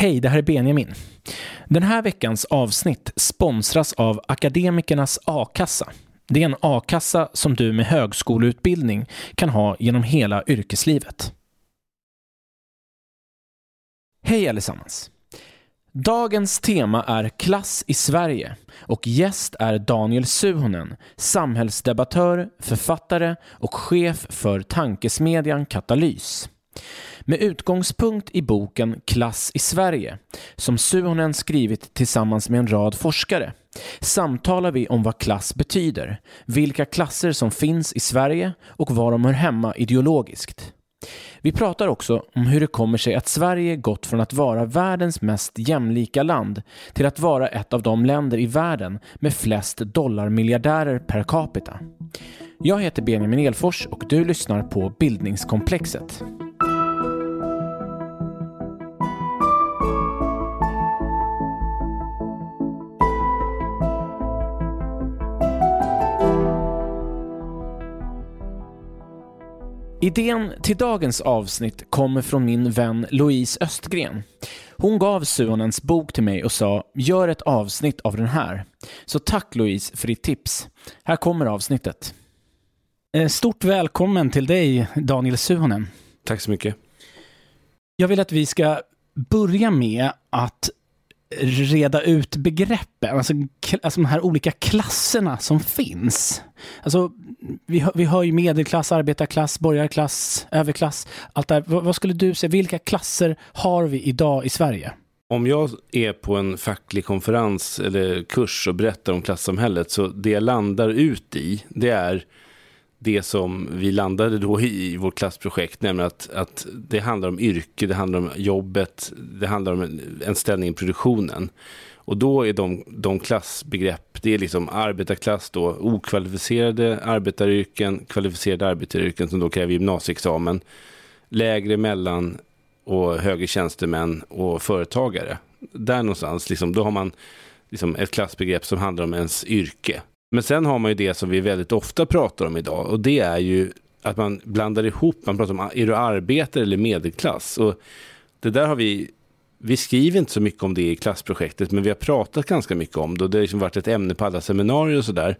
Hej, det här är Benjamin. Den här veckans avsnitt sponsras av Akademikernas a-kassa. Det är en a-kassa som du med högskoleutbildning kan ha genom hela yrkeslivet. Hej allesammans! Dagens tema är klass i Sverige och gäst är Daniel Suhonen, samhällsdebattör, författare och chef för tankesmedjan Katalys. Med utgångspunkt i boken Klass i Sverige, som Suhonen skrivit tillsammans med en rad forskare, samtalar vi om vad klass betyder, vilka klasser som finns i Sverige och var de hör hemma ideologiskt. Vi pratar också om hur det kommer sig att Sverige gått från att vara världens mest jämlika land till att vara ett av de länder i världen med flest dollarmiljardärer per capita. Jag heter Benjamin Elfors och du lyssnar på Bildningskomplexet. Idén till dagens avsnitt kommer från min vän Louise Östgren. Hon gav Suonens bok till mig och sa “Gör ett avsnitt av den här”. Så tack Louise för ditt tips. Här kommer avsnittet. Eh, stort välkommen till dig Daniel Suhonen. Tack så mycket. Jag vill att vi ska börja med att reda ut begreppen, alltså, alltså de här olika klasserna som finns. Alltså, vi, vi hör ju medelklass, arbetarklass, borgarklass, överklass. Allt där. Vad, vad skulle du säga, vilka klasser har vi idag i Sverige? Om jag är på en facklig konferens eller kurs och berättar om klassamhället så det jag landar ut i det är det som vi landade då i vårt klassprojekt, nämligen att, att det handlar om yrke, det handlar om jobbet, det handlar om en, en ställning i produktionen. Och då är de, de klassbegrepp, det är liksom arbetarklass då, okvalificerade arbetaryrken, kvalificerade arbetaryrken som då kräver gymnasieexamen, lägre mellan och högre tjänstemän och företagare. Där någonstans, liksom, då har man liksom ett klassbegrepp som handlar om ens yrke. Men sen har man ju det som vi väldigt ofta pratar om idag och det är ju att man blandar ihop, man pratar om är du arbetare eller medelklass? Och det där har vi, vi skriver inte så mycket om det i klassprojektet men vi har pratat ganska mycket om det och det har liksom varit ett ämne på alla seminarier och sådär.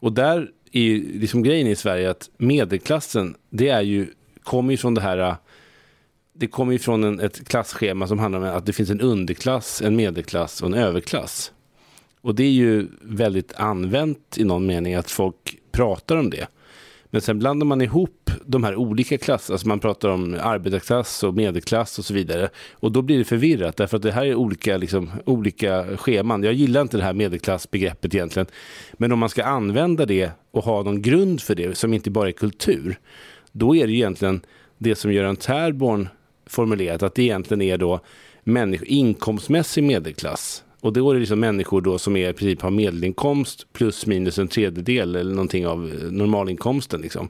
Och där är ju liksom grejen i Sverige att medelklassen, det är ju, kommer ju från det här det kommer ju från en, ett klasschema som handlar om att det finns en underklass, en medelklass och en överklass. Och det är ju väldigt använt i någon mening att folk pratar om det. Men sen blandar man ihop de här olika klasserna, alltså man pratar om arbetarklass och medelklass och så vidare. Och då blir det förvirrat, därför att det här är olika, liksom, olika scheman. Jag gillar inte det här medelklassbegreppet egentligen. Men om man ska använda det och ha någon grund för det, som inte bara är kultur, då är det egentligen det som Göran Tärborn formulerat, att det egentligen är då inkomstmässig medelklass och då är det liksom människor då som är, i princip har medelinkomst plus minus en tredjedel eller någonting av eh, normalinkomsten. Liksom.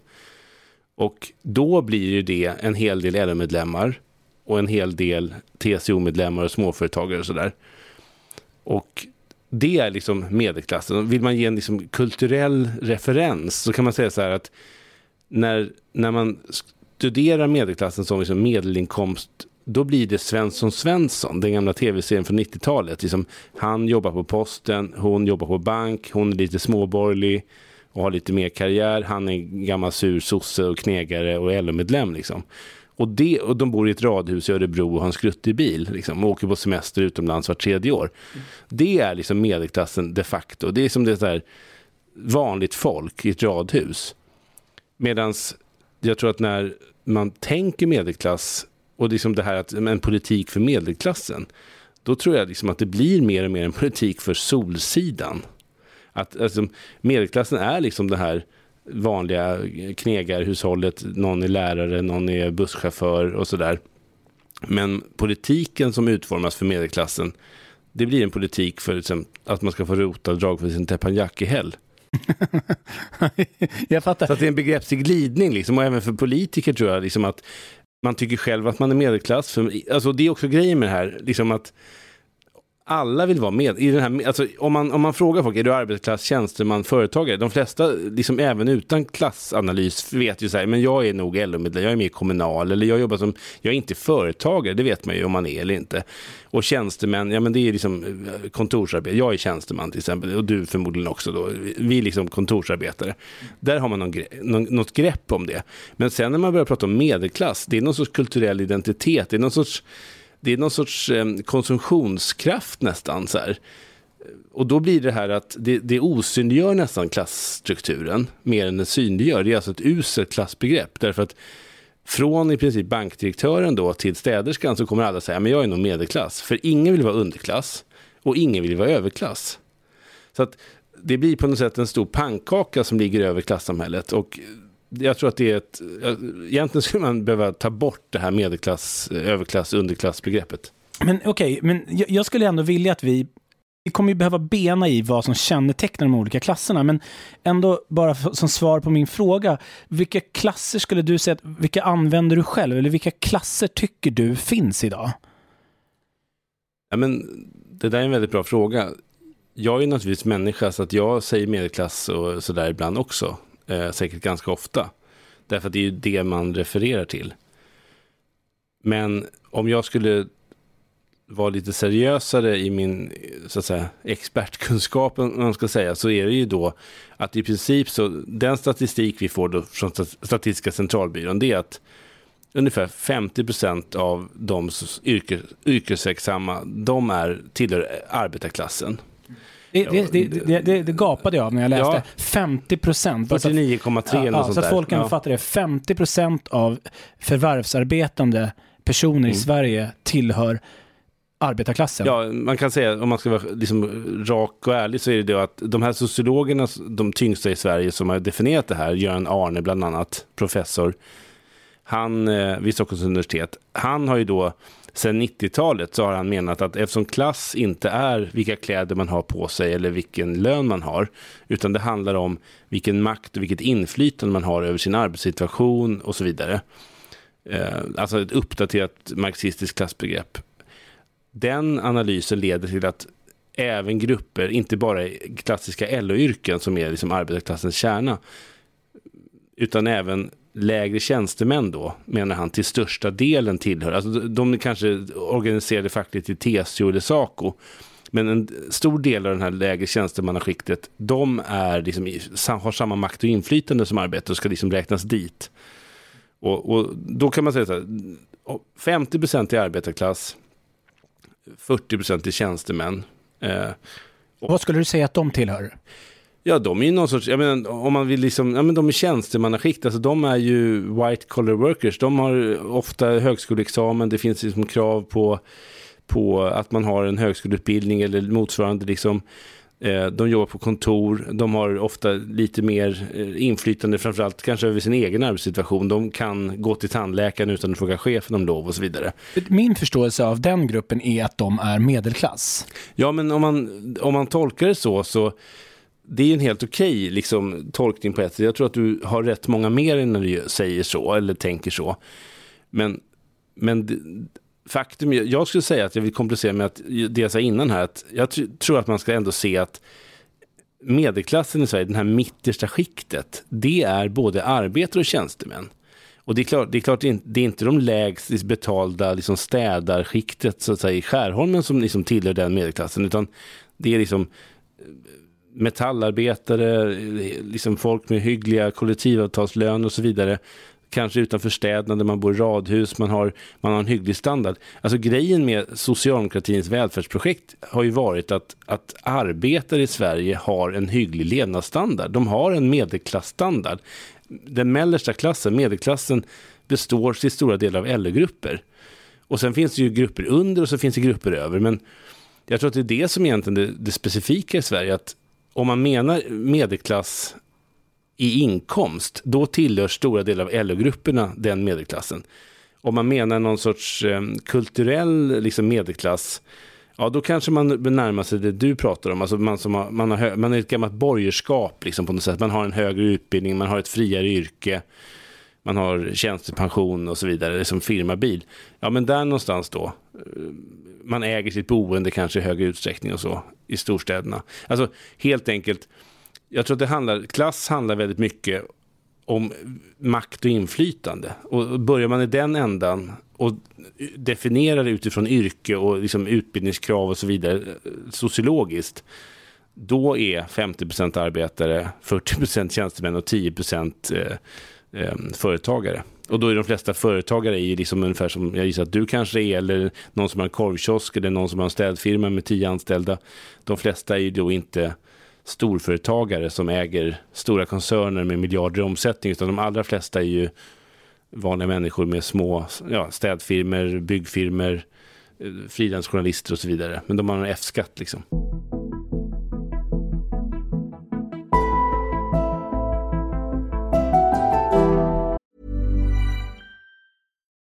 Och då blir ju det en hel del LO-medlemmar och en hel del TCO-medlemmar och småföretagare och sådär. Och det är liksom medelklassen. Vill man ge en liksom kulturell referens så kan man säga så här att när, när man studerar medelklassen som liksom medelinkomst då blir det Svensson Svensson, den gamla tv-serien från 90-talet. Liksom, han jobbar på posten, hon jobbar på bank, hon är lite småborgerlig och har lite mer karriär. Han är gammal sur sosse och knegare och LO-medlem. Liksom. Och, det, och de bor i ett radhus i Örebro och har en skruttig bil liksom, och åker på semester utomlands vart tredje år. Mm. Det är liksom medelklassen de facto. Det är som det är vanligt folk i ett radhus. Medan jag tror att när man tänker medelklass och liksom det här att en politik för medelklassen. Då tror jag liksom att det blir mer och mer en politik för Solsidan. Att alltså, medelklassen är liksom det här vanliga knegarhushållet. Någon är lärare, någon är busschaufför och sådär. Men politiken som utformas för medelklassen, det blir en politik för liksom, att man ska få rotavdrag för sin teppanyaki-häll. jag fattar. Så att det är en begreppslig glidning liksom, och även för politiker tror jag liksom att man tycker själv att man är medelklass. För, alltså det är också grejen med det här, liksom att alla vill vara med. I den här, alltså, om, man, om man frågar folk, är du arbetarklass, tjänsteman, företagare? De flesta, liksom även utan klassanalys, vet ju så här, men jag är nog LO-medlem, jag är med i kommunal, eller jag jobbar som, jag är inte företagare, det vet man ju om man är eller inte. Och tjänstemän, ja men det är liksom eh, kontorsarbete, jag är tjänsteman till exempel, och du förmodligen också då, vi är liksom kontorsarbetare. Där har man någon, någon, något grepp om det. Men sen när man börjar prata om medelklass, det är någon sorts kulturell identitet, det är någon sorts det är någon sorts eh, konsumtionskraft nästan. Så här. Och då blir det här att det, det osynliggör nästan klassstrukturen mer än det synliggör. Det är alltså ett uselt klassbegrepp. Därför att från i princip bankdirektören då till städerskan så kommer alla säga men jag är nog medelklass. För ingen vill vara underklass och ingen vill vara överklass. Så att det blir på något sätt en stor pannkaka som ligger över klassamhället. Och jag tror att det är ett... Egentligen skulle man behöva ta bort det här medelklass, överklass, underklassbegreppet. Men okej, okay, men jag skulle ändå vilja att vi vi kommer ju behöva bena i vad som kännetecknar de olika klasserna, men ändå bara som svar på min fråga. Vilka klasser skulle du säga, att, vilka använder du själv? Eller vilka klasser tycker du finns idag? Ja, men det där är en väldigt bra fråga. Jag är naturligtvis människa, så att jag säger medelklass och sådär ibland också eh, säkert ganska ofta. Därför att det är ju det man refererar till. Men om jag skulle vara lite seriösare i min så att säga, expertkunskap, om man ska säga, så är det ju då att i princip så, den statistik vi får då från Statistiska centralbyrån, det är att ungefär 50 procent av de yrkes, yrkesverksamma, de är, tillhör arbetarklassen. Det, det, det, det, det gapade jag av när jag läste. Ja. 50 procent. 49,3 eller ja, Så att folk kan ja. fatta det. 50 procent av förvärvsarbetande personer mm. i Sverige tillhör arbetarklassen. Ja, man kan säga, om man ska vara liksom rak och ärlig, så är det då att de här sociologerna, de tyngsta i Sverige som har definierat det här, Göran Arne bland annat, professor, han eh, vid Stockholms universitet, han har ju då sedan 90-talet så har han menat att eftersom klass inte är vilka kläder man har på sig eller vilken lön man har, utan det handlar om vilken makt och vilket inflytande man har över sin arbetssituation och så vidare. Eh, alltså ett uppdaterat marxistiskt klassbegrepp. Den analysen leder till att även grupper, inte bara klassiska LO-yrken som är liksom arbetarklassens kärna, utan även lägre tjänstemän då, menar han, till största delen tillhör. Alltså de kanske organiserade fackligt i TCO eller SACO. Men en stor del av den här lägre tjänstemannaskiktet, de är liksom, har samma makt och inflytande som arbetare och ska liksom räknas dit. Och, och då kan man säga så här, 50 procent i arbetarklass, 40 procent i tjänstemän. Eh, och, Vad skulle du säga att de tillhör? Ja, de är ju någon sorts, jag menar, om man vill liksom, ja men de är tjänstemannaskikt, alltså de är ju white collar workers, de har ofta högskoleexamen, det finns liksom krav på, på att man har en högskoleutbildning eller motsvarande liksom. Eh, de jobbar på kontor, de har ofta lite mer eh, inflytande, framförallt kanske över sin egen arbetssituation. De kan gå till tandläkaren utan att fråga chefen om lov och så vidare. Min förståelse av den gruppen är att de är medelklass. Ja, men om man, om man tolkar det så, så det är en helt okej okay, liksom, tolkning på ett sätt. Jag tror att du har rätt många mer när du säger så eller tänker så. Men, men faktum, jag skulle säga att jag vill komplicera med att det jag sa innan här, att jag tror att man ska ändå se att medelklassen i Sverige, den här mittersta skiktet, det är både arbetare och tjänstemän. Och det är klart, det är, klart, det är inte de lägst betalda liksom städarskiktet så att säga, i Skärholmen som liksom tillhör den medelklassen, utan det är liksom metallarbetare, liksom folk med hyggliga kollektivavtalslön och så vidare. Kanske utanför städerna där man bor i radhus, man har, man har en hygglig standard. Alltså grejen med socialdemokratins välfärdsprojekt har ju varit att, att arbetare i Sverige har en hygglig levnadsstandard. De har en medelklassstandard. Den mellersta klassen, medelklassen, består till stora delar av LO-grupper. Och sen finns det ju grupper under och så finns det grupper över. Men jag tror att det är det som egentligen är det, det specifika i Sverige. Att om man menar medelklass i inkomst, då tillhör stora delar av LO-grupperna den medelklassen. Om man menar någon sorts eh, kulturell liksom, medelklass, ja då kanske man närmar sig det du pratar om. Alltså man, som har, man, har, man är ett gammalt borgerskap liksom, på något sätt. Man har en högre utbildning, man har ett friare yrke. man har tjänstepension och så vidare, som firmabil. Ja, men där någonstans då, eh, man äger sitt boende kanske i högre utsträckning och så i storstäderna. Alltså helt enkelt, jag tror att det handlar, klass handlar väldigt mycket om makt och inflytande. Och börjar man i den ändan och definierar det utifrån yrke och liksom utbildningskrav och så vidare sociologiskt, då är 50% arbetare, 40% tjänstemän och 10 eh, eh, företagare. Och då är de flesta företagare i liksom ungefär som jag gissar att du kanske är, eller någon som har en korvkiosk, eller någon som har en städfirma med tio anställda. De flesta är ju då inte storföretagare som äger stora koncerner med miljarder i omsättning, utan de allra flesta är ju vanliga människor med små ja, städfirmor, byggfirmor, eh, frilansjournalister och så vidare. Men de har en F-skatt liksom.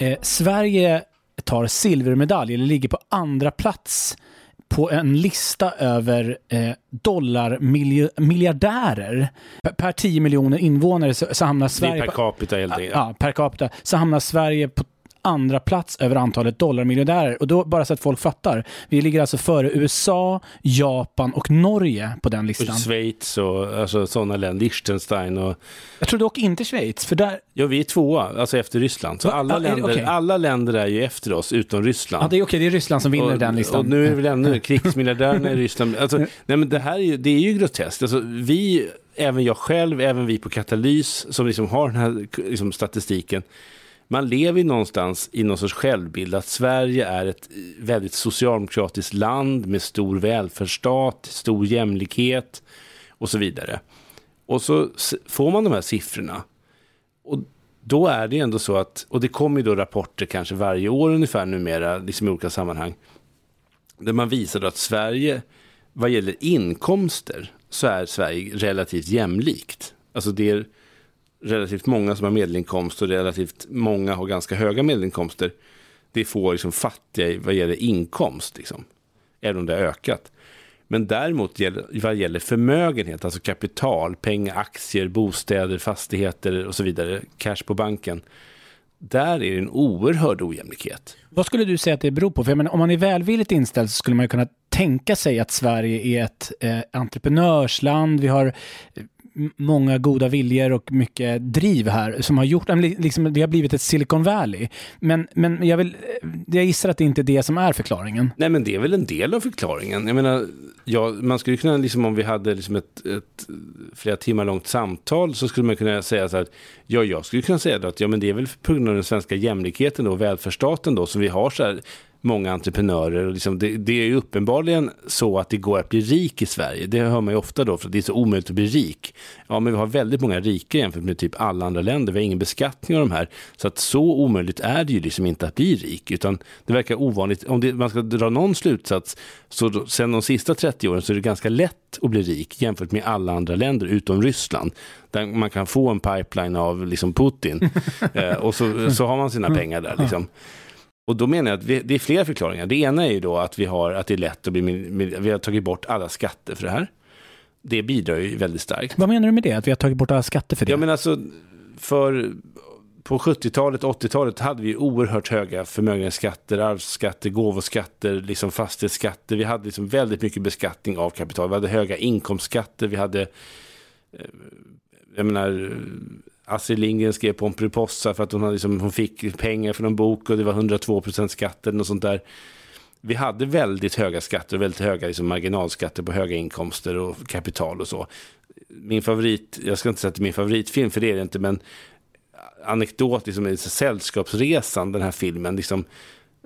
Eh, Sverige tar silvermedalj, eller ligger på andra plats på en lista över eh, dollarmiljardärer. Per, per 10 miljoner invånare så, så hamnar Sverige... Det är per capita helt enkelt. Ja, per capita. Så hamnar Sverige på andra plats över antalet dollarmiljardärer. Och då, bara så att folk fattar, vi ligger alltså före USA, Japan och Norge på den listan. Och Schweiz och alltså, sådana länder, Liechtenstein och... Jag tror dock inte Schweiz, för där... Ja, vi är tvåa, alltså efter Ryssland. Så alla, ah, länder, okay. alla länder är ju efter oss, utom Ryssland. Ja, det är okej, okay, det är Ryssland som vinner och, den listan. Och nu är väl ännu krigsmiljardärerna i Ryssland. Alltså, nej, men det här är ju, det är ju groteskt. Alltså, vi, även jag själv, även vi på Katalys, som liksom har den här liksom, statistiken, man lever någonstans i någon sorts självbild att Sverige är ett väldigt socialdemokratiskt land med stor välfärdsstat, stor jämlikhet och så vidare. Och så får man de här siffrorna. Och då är det ändå så att, och det kommer ju då rapporter kanske varje år ungefär numera, liksom i olika sammanhang, där man visar att Sverige, vad gäller inkomster, så är Sverige relativt jämlikt. Alltså det är relativt många som har medelinkomst och relativt många har ganska höga medelinkomster. Det är få liksom fattiga vad gäller inkomst, liksom, även om det har ökat. Men däremot vad gäller förmögenhet, alltså kapital, pengar, aktier, bostäder, fastigheter och så vidare, cash på banken. Där är det en oerhörd ojämlikhet. Vad skulle du säga att det beror på? För menar, om man är välvilligt inställd så skulle man ju kunna tänka sig att Sverige är ett eh, entreprenörsland. Vi har eh, många goda viljor och mycket driv här som har gjort, liksom, det har blivit ett Silicon Valley. Men, men jag, vill, eh, jag gissar att det inte är det som är förklaringen. Nej men det är väl en del av förklaringen. Jag menar, ja, man skulle kunna, liksom, om vi hade liksom ett, ett flera timmar långt samtal så skulle man kunna säga så här, ja jag skulle kunna säga att ja, men det är väl på grund av den svenska jämlikheten och välfärdsstaten då som vi har så här många entreprenörer. Och liksom det, det, är ju uppenbarligen så att det går att bli rik i Sverige. Det hör man ju ofta då, för det är så omöjligt att bli rik. Ja, men vi har väldigt många rika jämfört med typ alla andra länder. Vi har ingen beskattning av de här. Så att så omöjligt är det ju liksom inte att bli rik, utan det verkar ovanligt. Om det, man ska dra någon slutsats, så då, sen de sista 30 åren så är det ganska lätt att bli rik jämfört med alla andra länder utom Ryssland. Där man kan få en pipeline av liksom Putin eh, och så, så har man sina pengar där. Liksom. Och då menar jag att vi, det är flera förklaringar. Det ena är ju då att vi har att det är lätt att bli, vi har tagit bort alla skatter för det här. Det bidrar ju väldigt starkt. Vad menar du med det? Att vi har tagit bort alla skatter för det? Ja men alltså, för på 70-talet, 80-talet hade vi oerhört höga förmögenhetsskatter, arvsskatter, gåvoskatter, liksom fastighetsskatter. Vi hade liksom väldigt mycket beskattning av kapital. Vi hade höga inkomstskatter, vi hade eh, jag menar, Astrid Lindgren skrev Pomperipossa för att hon, hade liksom, hon fick pengar från en bok och det var 102 % skatten och sånt där. Vi hade väldigt höga skatter och väldigt höga liksom, marginalskatter på höga inkomster och kapital och så. Min favorit, jag ska inte säga att det är min favoritfilm för det är det inte, men anekdot, liksom, Sällskapsresan, den här filmen, liksom,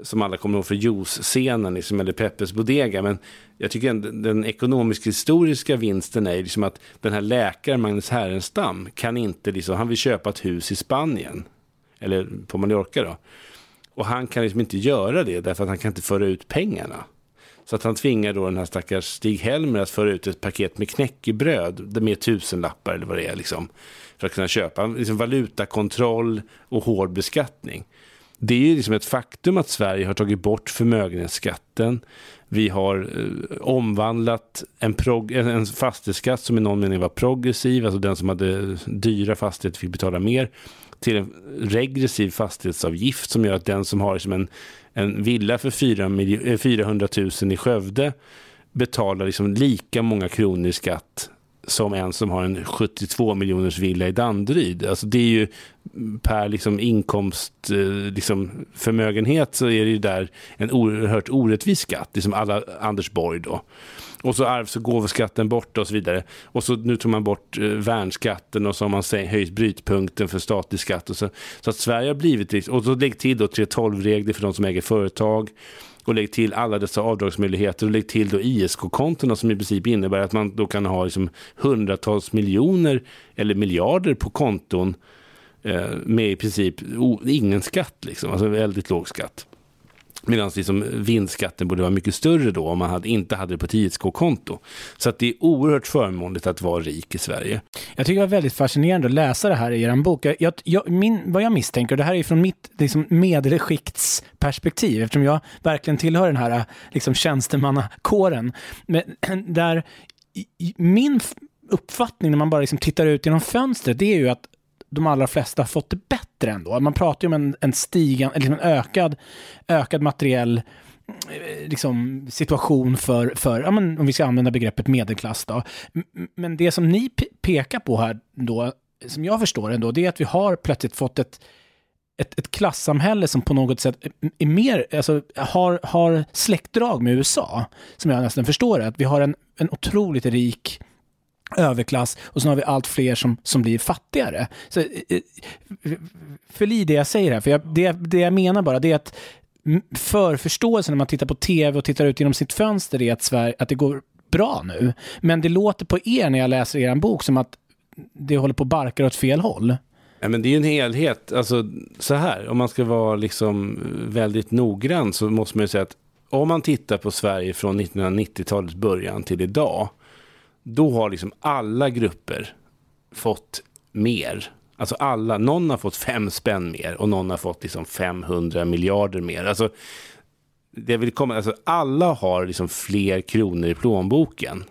som alla kommer ihåg för juice-scenen, liksom, eller Peppes Bodega. Men jag tycker den, den ekonomisk-historiska vinsten är liksom att den här läkaren, Magnus Härenstam, kan inte, liksom, han vill köpa ett hus i Spanien, eller på Mallorca då. Och han kan liksom inte göra det därför att han kan inte föra ut pengarna. Så att han tvingar då den här stackars Stig-Helmer att föra ut ett paket med knäckebröd med tusenlappar eller vad det är liksom. För att kunna köpa liksom valutakontroll och hård beskattning det är liksom ett faktum att Sverige har tagit bort förmögenhetsskatten. Vi har eh, omvandlat en, en fastighetsskatt som i någon mening var progressiv, alltså den som hade dyra fastigheter fick betala mer, till en regressiv fastighetsavgift som gör att den som har liksom en, en villa för 4 400 000 i Skövde betalar liksom lika många kronor i skatt som en som har en 72 miljoners villa i Danderyd. Alltså det är ju per liksom inkomst, eh, liksom förmögenhet så är det ju där en oerhört orättvis skatt, liksom alla Anders Borg då. Och så arvs och gåvoskatten borta och så vidare. Och så nu tog man bort eh, värnskatten och så har man höjt brytpunkten för statlig skatt. Och så, så att Sverige har blivit, och så lägg till då 3.12-regler för de som äger företag och lägg till alla dessa avdragsmöjligheter och lägg till då ISK-kontona som i princip innebär att man då kan ha liksom hundratals miljoner eller miljarder på konton eh, med i princip ingen skatt, liksom, alltså väldigt låg skatt. Medan liksom vinstskatten borde vara mycket större då om man hade, inte hade det på ett ISK-konto. Så att det är oerhört förmånligt att vara rik i Sverige. Jag tycker det var väldigt fascinerande att läsa det här i er bok. Jag, jag, min, vad jag misstänker, och det här är från mitt liksom, medelskiktsperspektiv, eftersom jag verkligen tillhör den här liksom, tjänstemannakåren, men, där min uppfattning när man bara liksom tittar ut genom fönstret, det är ju att de allra flesta fått det bättre ändå. Man pratar ju om en, en stigan, liksom en ökad, ökad materiell eh, liksom, situation för, för ja, men, om vi ska använda begreppet medelklass. Då. Men det som ni pekar på här då, som jag förstår ändå, det är att vi har plötsligt fått ett, ett, ett klassamhälle som på något sätt är mer, alltså, har, har släktdrag med USA, som jag nästan förstår det. Att vi har en, en otroligt rik överklass och så har vi allt fler som, som blir fattigare. Så, eh, eh, fyll i det jag säger här, för jag, det, det jag menar bara det är att förförståelsen när man tittar på tv och tittar ut genom sitt fönster är att, Sverige, att det går bra nu. Men det låter på er när jag läser er bok som att det håller på att barka åt fel håll. Ja, men det är ju en helhet. Alltså, så här, om man ska vara liksom väldigt noggrann så måste man ju säga att om man tittar på Sverige från 1990-talets början till idag då har liksom alla grupper fått mer. Alltså alla, någon har fått fem spänn mer och någon har fått liksom 500 miljarder mer. Alltså, det vill komma, alltså alla har liksom fler kronor i plånboken.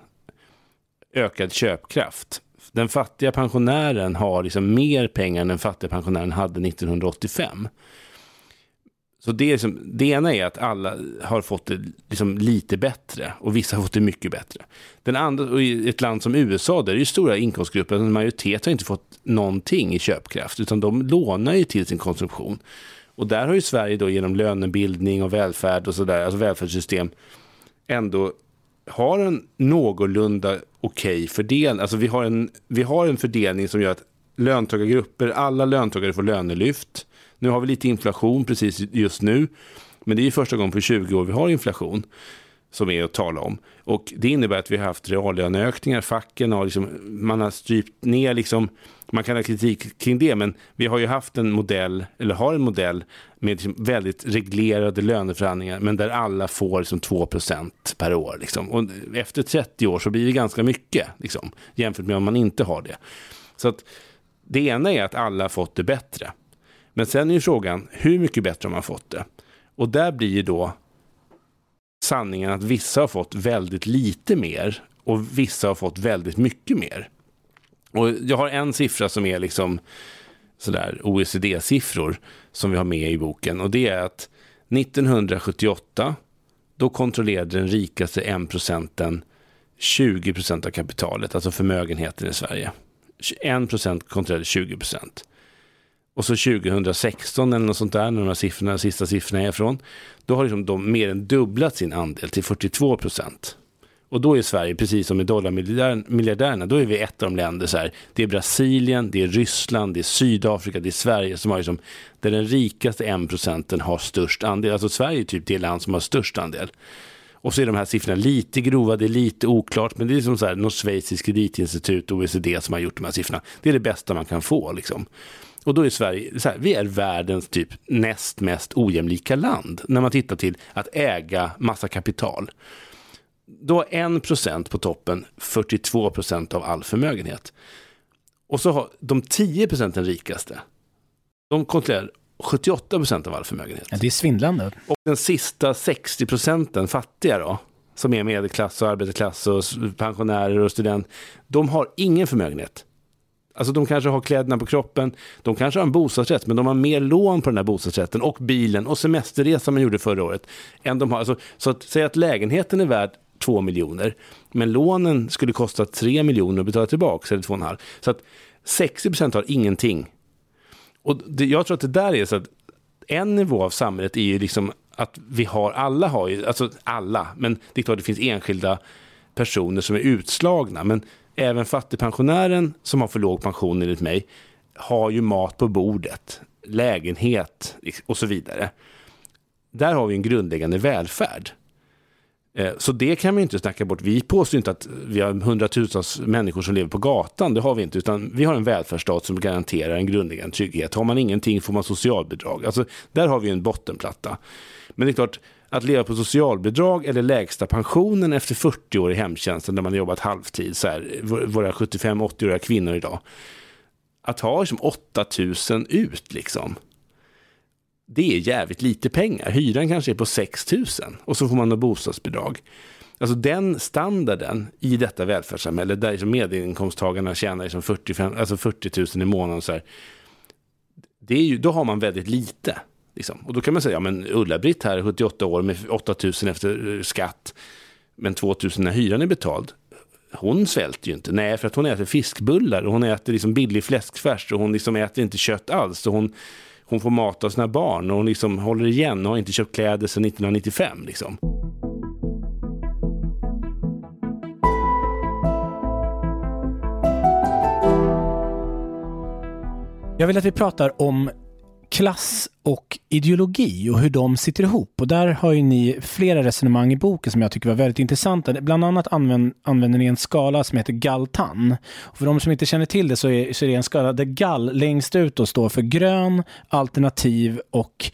Ökad köpkraft. Den fattiga pensionären har liksom mer pengar än den fattiga pensionären hade 1985. Så det, är liksom, det ena är att alla har fått det liksom lite bättre och vissa har fått det mycket bättre. Den andra, och i ett land som USA, där är det stora inkomstgrupper, en majoritet har inte fått någonting i köpkraft, utan de lånar ju till sin konsumtion. Och där har ju Sverige då genom lönebildning och välfärd och sådär, alltså välfärdssystem, ändå har en någorlunda okej okay fördelning. Alltså vi har, en, vi har en fördelning som gör att löntagargrupper, alla löntagare får lönelyft. Nu har vi lite inflation precis just nu. Men det är ju första gången på 20 år vi har inflation som är att tala om. Och det innebär att vi har haft reallöneökningar, facken har liksom, man har strypt ner liksom, man kan ha kritik kring det, men vi har ju haft en modell, eller har en modell med liksom väldigt reglerade löneförhandlingar, men där alla får liksom 2% per år. Liksom. Och efter 30 år så blir det ganska mycket, liksom, jämfört med om man inte har det. Så att det ena är att alla har fått det bättre. Men sen är ju frågan, hur mycket bättre har man fått det? Och där blir ju då sanningen att vissa har fått väldigt lite mer och vissa har fått väldigt mycket mer. Och jag har en siffra som är liksom sådär OECD-siffror som vi har med i boken och det är att 1978 då kontrollerade den rikaste 1 procenten 20 procent av kapitalet, alltså förmögenheten i Sverige. 1 procent kontrollerade 20 procent. Och så 2016 eller något sånt där, när de här siffrorna, sista siffrorna är ifrån, då har liksom de mer än dubblat sin andel till 42 procent. Och då är Sverige, precis som med dollarmiljardärerna, då är vi ett av de länder, så här, det är Brasilien, det är Ryssland, det är Sydafrika, det är Sverige som har liksom, där den rikaste 1 procenten har störst andel. Alltså Sverige är typ det land som har störst andel. Och så är de här siffrorna lite grova, det är lite oklart, men det är som så här, något schweiziskt kreditinstitut, OECD, som har gjort de här siffrorna. Det är det bästa man kan få. Liksom. Och då är Sverige, så här, vi är världens typ näst mest ojämlika land när man tittar till att äga massa kapital. Då har 1% på toppen 42% av all förmögenhet. Och så har de 10% rikaste, de kontrollerar 78% av all förmögenhet. Ja, det är svindlande. Och den sista 60% fattiga då, som är medelklass och arbetarklass och pensionärer och student, de har ingen förmögenhet. Alltså de kanske har kläderna på kroppen, de kanske har en bostadsrätt, men de har mer lån på den här bostadsrätten och bilen och semesterresan man gjorde förra året. Än de har. Alltså, så att säga att lägenheten är värd 2 miljoner, men lånen skulle kosta 3 miljoner att betala tillbaka, eller 2,5. Så att 60 procent har ingenting. Och det, jag tror att det där är så att en nivå av samhället är ju liksom att vi har, alla har ju, alltså alla, men det är klart det finns enskilda personer som är utslagna, men även fattigpensionären som har för låg pension enligt mig har ju mat på bordet, lägenhet och så vidare. Där har vi en grundläggande välfärd. Eh, så det kan vi inte snacka bort. Vi påstår inte att vi har hundratusentals människor som lever på gatan. Det har vi inte. Utan vi har en välfärdsstat som garanterar en grundläggande trygghet. Har man ingenting får man socialbidrag. Alltså, där har vi en bottenplatta. Men det är klart, att leva på socialbidrag eller lägsta pensionen efter 40 år i hemtjänsten där man har jobbat halvtid, så här, våra 75-80-åriga kvinnor idag. Att ha liksom 8000 ut liksom. Det är jävligt lite pengar. Hyran kanske är på 6000 och så får man ha bostadsbidrag. Alltså den standarden i detta välfärdssamhälle där liksom medelinkomsttagarna tjänar liksom 45, alltså 40 000 i månaden. Så här, det är ju, då har man väldigt lite. Liksom. Och då kan man säga, ja men Ulla-Britt här, 78 år med 8000 efter eh, skatt, men 2000 när hyran är betald. Hon svälter ju inte. Nej, för att hon äter fiskbullar och hon äter liksom billig fläskfärs och hon liksom äter inte kött alls. Och hon, hon får mat av sina barn och hon liksom håller igen och har inte köpt kläder sedan 1995. Liksom. Jag vill att vi pratar om klass och ideologi och hur de sitter ihop. Och där har ju ni flera resonemang i boken som jag tycker var väldigt intressanta. Bland annat använder, använder ni en skala som heter Galtan. Och för de som inte känner till det så är, så är det en skala där gall längst ut då står för grön, alternativ och...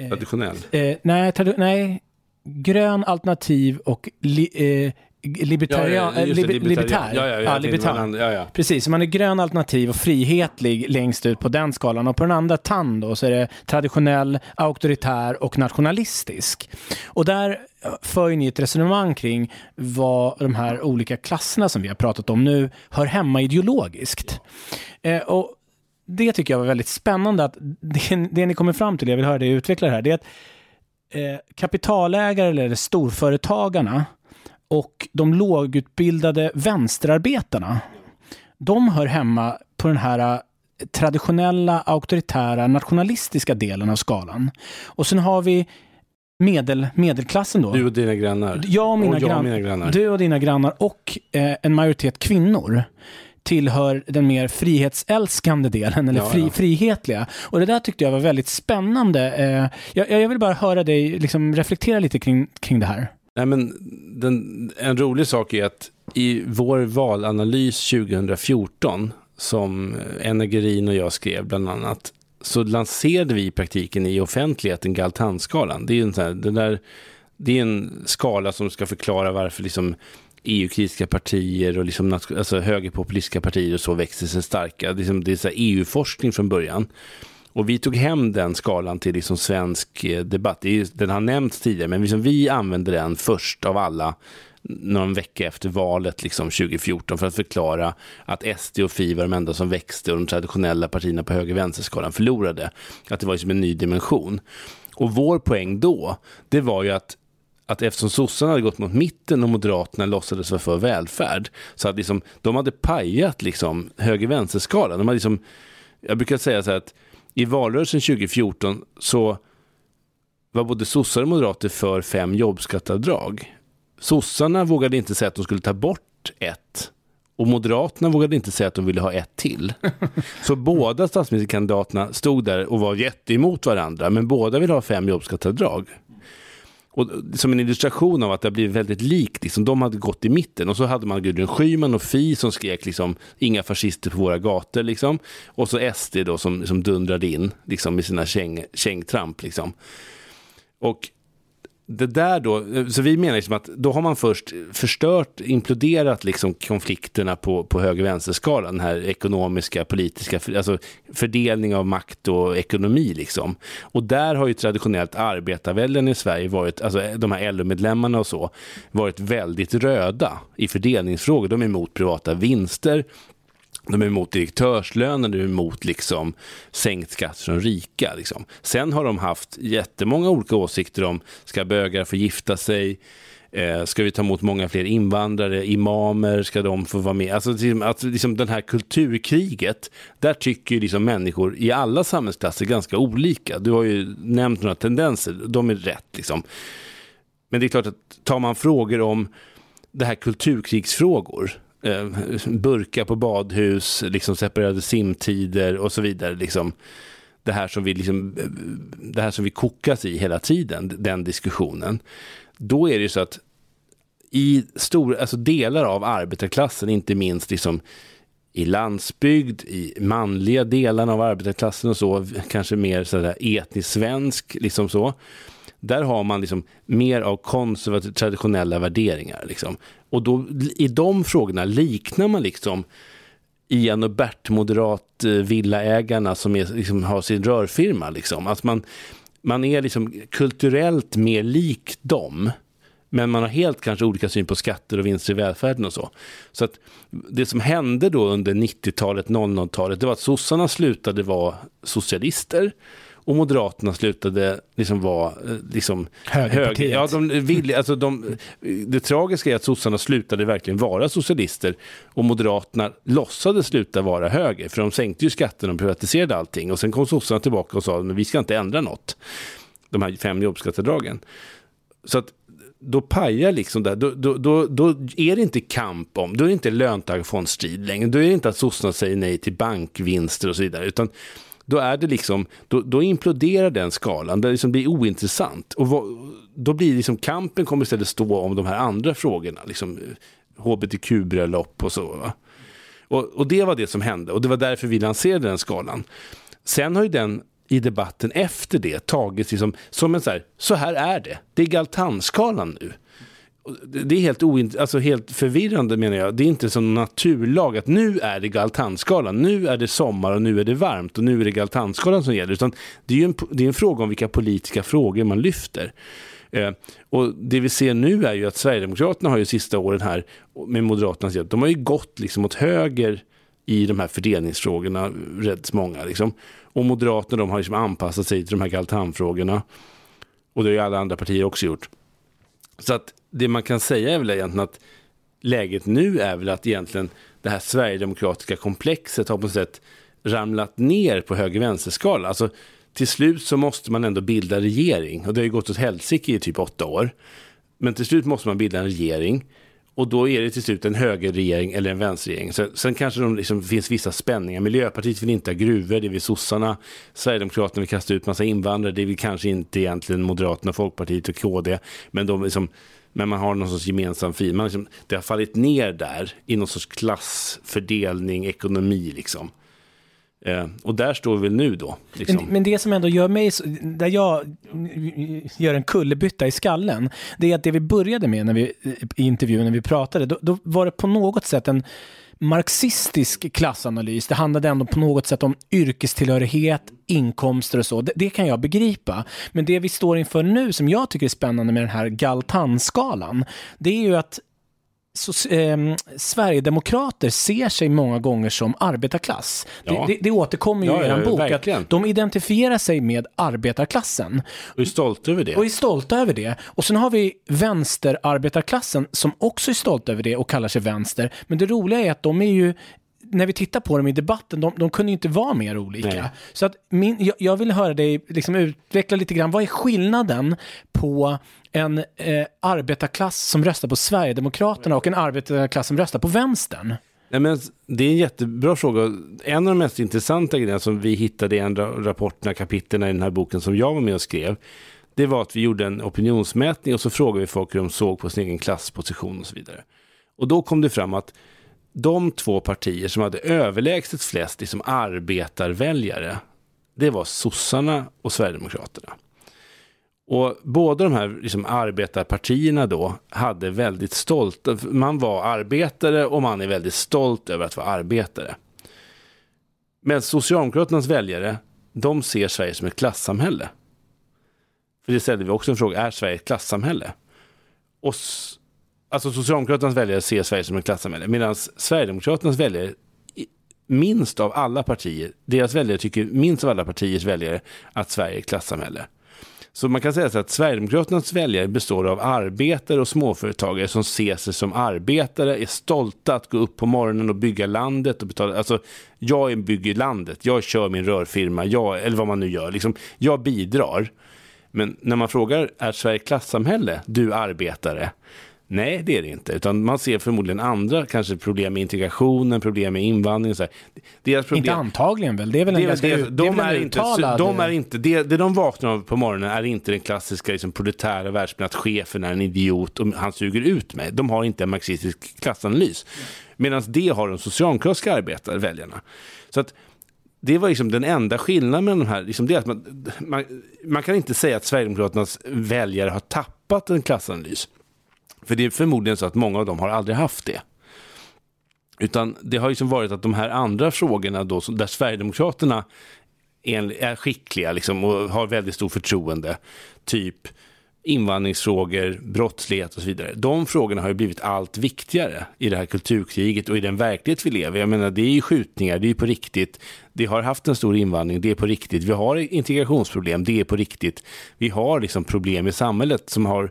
Eh, Traditionell? Eh, nej, trad nej, grön, alternativ och li, eh, libertarian, ja, ja, li, libertär. Ja, ja, ja, libertär. Ja, ja. Precis, så man är grön alternativ och frihetlig längst ut på den skalan. Och på den andra tand då så är det traditionell, auktoritär och nationalistisk. Och där för ni ett resonemang kring vad de här olika klasserna som vi har pratat om nu hör hemma ideologiskt. Eh, och det tycker jag var väldigt spännande att det, det ni kommer fram till, jag vill höra dig utveckla det här, det är att eh, kapitalägare eller storföretagarna och de lågutbildade vänsterarbetarna, de hör hemma på den här äh, traditionella, auktoritära, nationalistiska delen av skalan. Och sen har vi medel, medelklassen då. Du och dina grannar. Jag och mina, och jag och mina grannar. Du och dina grannar och eh, en majoritet kvinnor tillhör den mer frihetsälskande delen, eller Ja, fri, ja. frihetliga. Och det där tyckte jag var väldigt spännande. Eh, jag, jag vill bara höra dig liksom reflektera lite kring, kring det här. Nej, men den, en rolig sak är att i vår valanalys 2014, som Energerin och jag skrev bland annat, så lanserade vi i praktiken i offentligheten Galtanskalan. Det är, en här, den där, det är en skala som ska förklara varför liksom EU-kritiska partier och liksom, alltså högerpopulistiska partier och så växer sig starka. Det är, liksom, det är EU-forskning från början. Och vi tog hem den skalan till liksom svensk eh, debatt. Den har nämnts tidigare, men liksom vi använde den först av alla någon vecka efter valet liksom 2014 för att förklara att SD och Fi var de enda som växte och de traditionella partierna på höger-vänster-skalan förlorade. Att det var liksom en ny dimension. Och vår poäng då, det var ju att att eftersom sossarna hade gått mot mitten och moderaterna låtsades vara för välfärd, så att liksom, de hade pajat liksom höger-vänster-skalan. De hade liksom, jag brukar säga så här att i valrörelsen 2014 så var både sossar och moderater för fem jobbskatteavdrag. Sossarna vågade inte säga att de skulle ta bort ett. Och Moderaterna vågade inte säga att de ville ha ett till. Så båda statsministerkandidaterna stod där och var jätteemot varandra, men båda vill ha fem jobbskatteavdrag. Och som en illustration av att det har blivit väldigt likt, liksom, de hade gått i mitten och så hade man Gudrun Schyman och Fi som skrek liksom, inga fascister på våra gator liksom. Och så SD då som, som dundrade in liksom, med sina käng, kängtramp liksom. Och det där då, så vi menar liksom att då har man först förstört, imploderat liksom konflikterna på, på höger-vänster-skalan, den här ekonomiska, politiska, alltså fördelning av makt och ekonomi liksom. Och där har ju traditionellt arbetarvälden i Sverige varit, alltså de här LO-medlemmarna och så, varit väldigt röda i fördelningsfrågor. De är emot privata vinster, de är emot direktörslöner, de är emot liksom sänkt skatt från rika. Liksom. Sen har de haft jättemånga olika åsikter om, ska bögar få gifta sig? Eh, ska vi ta emot många fler invandrare? Imamer, ska de få vara med? Alltså, liksom, att, liksom, den här kulturkriget, där tycker ju liksom människor i alla samhällsklasser ganska olika. Du har ju nämnt några tendenser, de är rätt. Liksom. Men det är klart att tar man frågor om det här kulturkrigsfrågor, Eh, burkar på badhus, liksom separerade simtider och så vidare. Liksom. Det, här som vi liksom, eh, det här som vi kokas i hela tiden, den diskussionen. Då är det ju så att i stor, alltså delar av arbetarklassen, inte minst liksom i landsbygd, i manliga delarna av arbetarklassen och så, kanske mer sådär etnisk svensk, liksom så. Där har man liksom mer av konservativa traditionella värderingar. Liksom. Och då, i de frågorna liknar man liksom Ian och Bert, moderat eh, villaägarna som är, liksom, har sin rörfirma. Liksom. Att man, man är liksom kulturellt mer lik dem. Men man har helt kanske olika syn på skatter och vinster i välfärden och så. Så att det som hände då under 90-talet, 00-talet, det var att sossarna slutade vara socialister och Moderaterna slutade liksom vara eh, liksom Högerpartiet. Ja, de ville, alltså de, det tragiska är att sossarna slutade verkligen vara socialister och Moderaterna låtsades sluta vara höger, för de sänkte ju skatterna och privatiserade allting och sen kom sossarna tillbaka och sa men vi ska inte ändra något. De här fem jobbskatteavdragen. Så att då pajar liksom där, då, då, då, då är det inte kamp om, då är det inte löntagarfondsstrid längre, då är det inte att sossarna säger nej till bankvinster och så vidare, utan då är det liksom, då, då imploderar den skalan, det liksom blir ointressant. Och vad, då blir liksom kampen kommer istället stå om de här andra frågorna, liksom eh, hbtq-bröllop och så. Va? Och, och det var det som hände och det var därför vi lanserade den skalan. Sen har ju den i debatten efter det tagits liksom, som en så här, så här är det, det är Galtanskalan nu. Det- är helt, oint- alltså helt förvirrande menar jag. Det är inte som naturlag att nu är det Galtanskalan, nu är det sommar och nu är det varmt och nu är det Galtanskalan som gäller. Utan det är ju en, det är en fråga om vilka politiska frågor man lyfter. Eh, och det vi ser nu är ju att Sverigedemokraterna har ju sista åren här med Moderaternas hjälp, de har ju gått liksom åt höger i de här fördelningsfrågorna, rätt många liksom. Och Moderaterna de har liksom anpassat sig till de här Galtanfrågorna. Och det har ju alla andra partier också gjort. Så att det man kan säga är väl egentligen att läget nu är väl att egentligen det här sverigedemokratiska komplexet har på något sätt ramlat ner på höger-vänster-skala. Alltså till slut så måste man ändå bilda regering och det har ju gått åt helsike i typ åtta år. Men till slut måste man bilda en regering Och då är det till slut en högerregering eller en vänsterregering. Så, sen kanske liksom, det liksom finns vissa spänningar. Miljöpartiet vill inte ha gruvor, det vill sossarna. Sverigedemokraterna vill kasta ut massa invandrare, det vill kanske inte egentligen Moderaterna, Folkpartiet och KD. Men, de liksom, men man har någon sorts gemensam fiende. Liksom, det har fallit ner där i någon sorts klassfördelning, ekonomi liksom. Eh, och där står vi väl nu då. Liksom. Men, men det som ändå gör mig, så- där jag gör en kullerbytta i skallen, det är att det vi började med när vi, i intervjun när vi pratade, då, då var det på något sätt en marxistisk klassanalys. Det handlade ändå på något sätt om yrkestillhörighet, inkomster och så. Det, det kan jag begripa. Men det vi står inför nu som jag tycker är spännande med den här Galtan-skalan, det är ju att så, eh, Sverigedemokrater ser sig många gånger som arbetarklass. Ja. Det, det, det återkommer ju Ja, i er bok. verkligen. Att de identifierar sig med arbetarklassen Och är stolta över det. och är stolta över det. Och sen har vi vänsterarbetarklassen som också är stolta över det och kallar sig vänster. Men det roliga är att de är ju när vi tittar på dem i debatten, de, de kunde ju inte vara mer olika. Nej. Så att min, jag, jag vill höra dig liksom utveckla lite grann, vad är skillnaden på en eh, arbetarklass som röstar på Sverigedemokraterna och en arbetarklass som röstar på vänstern? Nej, men det är en jättebra fråga. En av de mest intressanta grejerna som vi hittade i en ra- rapport, när kapitlen i den här boken som jag var med och skrev, det var att vi gjorde en opinionsmätning och så frågade vi folk hur de såg på sin egen klassposition och så vidare. Och då kom det fram att de två partier som hade överlägset flest liksom arbetarväljare, det var sossarna och Sverigedemokraterna. Och båda de här liksom arbetarpartierna då hade väldigt stolta, man var arbetare och man är väldigt stolt över att vara arbetare. Men Socialdemokraternas väljare, de ser Sverige som ett klassamhälle. För det ställde vi också en fråga, är Sverige ett klassamhälle? Och alltså Socialdemokraternas väljare ser Sverige som ett klassamhälle, medan Sverigedemokraternas väljare, minst av alla partier, deras väljare tycker minst av alla partiers väljare att Sverige är ett klassamhälle. Så man kan säga så att Sverigedemokraternas väljare består av arbetare och småföretagare som ser sig som arbetare, är stolta att gå upp på morgonen och bygga landet och betala. Alltså, jag bygger landet, jag kör min rörfirma, jag, eller vad man nu gör. Liksom, jag bidrar. Men när man frågar, är Sverige ett klassamhälle, du arbetare? Nej, det är det inte. Utan man ser förmodligen andra kanske problem med integrationen, problem med invandring. och Så här. Deras problem, Inte antagligen väl? Det är väl en det, ganska det, ut- det de, är väl är en inte, uttalad... de är inte, det, det de vaknar av på morgonen är inte den klassiska liksom, proletära världsbilden att chefen är en idiot och han suger ut mig. De har inte en marxistisk klassanalys. Medan det har de socialdemokratiska arbetarväljarna. Så att det var liksom den enda skillnaden med de här. Liksom det att man, man, man kan inte säga att Sverigedemokraternas väljare har tappat en klassanalys. För det är förmodligen så att många av dem har aldrig haft det. Utan det har liksom varit att de här andra frågorna då, där Sverigedemokraterna är, är skickliga liksom, och har väldigt stor förtroende, typ invandringsfrågor, brottslighet och så vidare. De frågorna har ju blivit allt viktigare i det här kulturkriget och i den verklighet vi lever i. Jag menar, det är ju skjutningar, det är ju på riktigt. Det har haft en stor invandring, det är på riktigt. Vi har integrationsproblem, det är på riktigt. Vi har liksom problem i samhället som har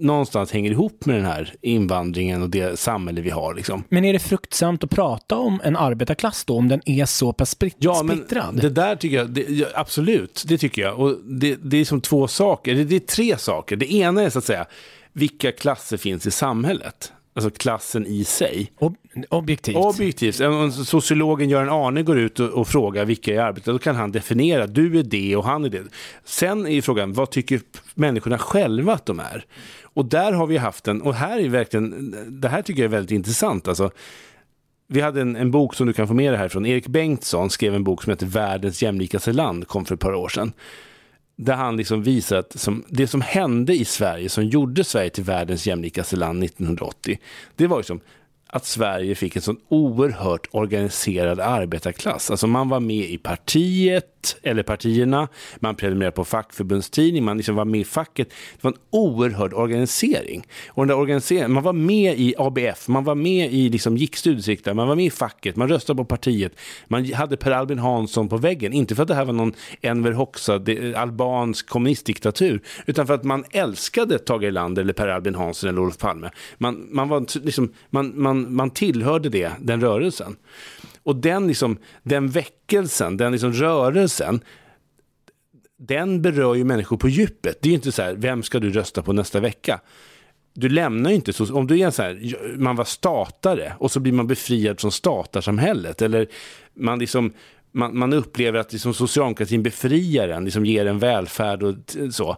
någonstans hänger ihop med den här invandringen och det samhälle vi har. Liksom. Men är det fruktsamt att prata om en arbetarklass då, om den är så pass spritt, Ja, men splittrad? det där tycker jag, det, absolut, det tycker jag. Och det, det är som två saker, det, det är tre saker. Det ena är så att säga, vilka klasser finns i samhället? Alltså klassen i sig. Ob- objektivt. Objektivt, om sociologen Göran Arne går ut och, och frågar vilka är arbetare, då kan han definiera, du är det och han är det. Sen är ju frågan, vad tycker människorna själva att de är? Och där har vi haft en, och här är verkligen, det här tycker jag är väldigt intressant. Alltså, vi hade en, en bok som du kan få med dig härifrån. Erik Bengtsson skrev en bok som heter Världens jämlikaste land, kom för ett par år sedan. Där han liksom visar att som, det som hände i Sverige, som gjorde Sverige till världens jämlikaste land 1980, det var liksom att Sverige fick en sån oerhört organiserad arbetarklass. Alltså man var med i partiet, eller partierna, man prenumererade på fackförbundstidning, man liksom var med i facket. Det var en oerhörd organisering. Och den där organiseringen, man var med i ABF, man var med i, liksom, gick studiecirklar, man var med i facket, man röstade på partiet, man hade Per Albin Hansson på väggen. Inte för att det här var någon Enver Hoxha, albansk kommunistdiktatur, utan för att man älskade Tage Erlander eller Per Albin Hansson eller Olof Palme. Man, man, var, liksom, man, man, man tillhörde det, den rörelsen. Och den, liksom, den väckelsen, den liksom rörelsen, den berör ju människor på djupet. Det är ju inte så här, vem ska du rösta på nästa vecka? du lämnar ju inte så, om du är så här, man var statare och så blir man befriad från statarsamhället eller man liksom man, man upplever att liksom socialdemokratin befriar en, liksom ger en välfärd och så.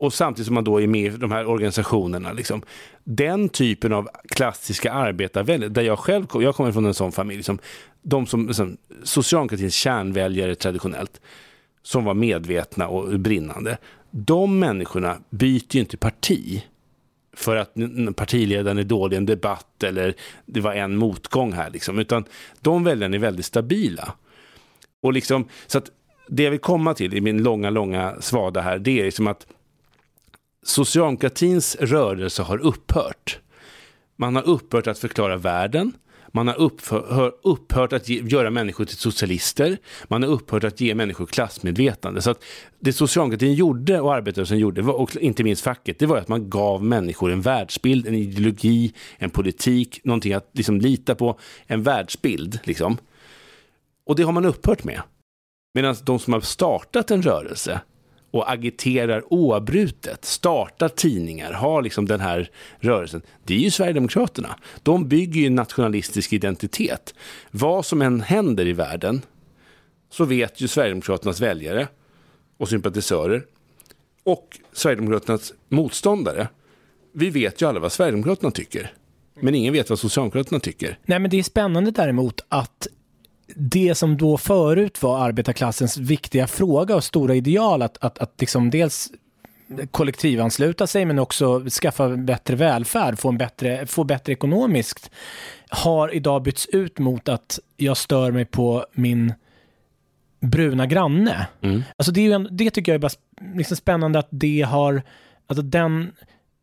Och samtidigt som man då är med i de här organisationerna. Liksom. Den typen av klassiska arbetarväljare, där jag själv jag kommer från en sån familj, liksom, de som liksom, socialdemokratins kärnväljare traditionellt, som var medvetna och brinnande. De människorna byter ju inte parti för att partiledaren är dålig i en debatt eller det var en motgång här. Liksom. Utan de väljarna är väldigt stabila. Och liksom, så att det jag vill komma till i min långa, långa svada här, det är liksom att socialdemokratins rörelse har upphört. Man har upphört att förklara världen. Man har upphör, upphört att ge, göra människor till socialister. Man har upphört att ge människor klassmedvetande. Så att det socialdemokratin gjorde och arbetarrörelsen gjorde, och inte minst facket, det var att man gav människor en världsbild, en ideologi, en politik, någonting att liksom lita på, en världsbild. Liksom. Och det har man upphört med. Medan de som har startat en rörelse och agiterar oavbrutet, startar tidningar, har liksom den här rörelsen, det är ju Sverigedemokraterna. De bygger ju en nationalistisk identitet. Vad som än händer i världen så vet ju Sverigedemokraternas väljare och sympatisörer och Sverigedemokraternas motståndare, vi vet ju alla vad Sverigedemokraterna tycker. Men ingen vet vad Socialdemokraterna tycker. Nej, men det är spännande däremot att det som då förut var arbetarklassens viktiga fråga och stora ideal, att, att, att liksom dels kollektivansluta sig men också skaffa bättre välfärd, få, en bättre, få bättre ekonomiskt, har idag bytts ut mot att jag stör mig på min bruna granne. Mm. Alltså det, är ju, det tycker jag är bara liksom spännande att det har, alltså den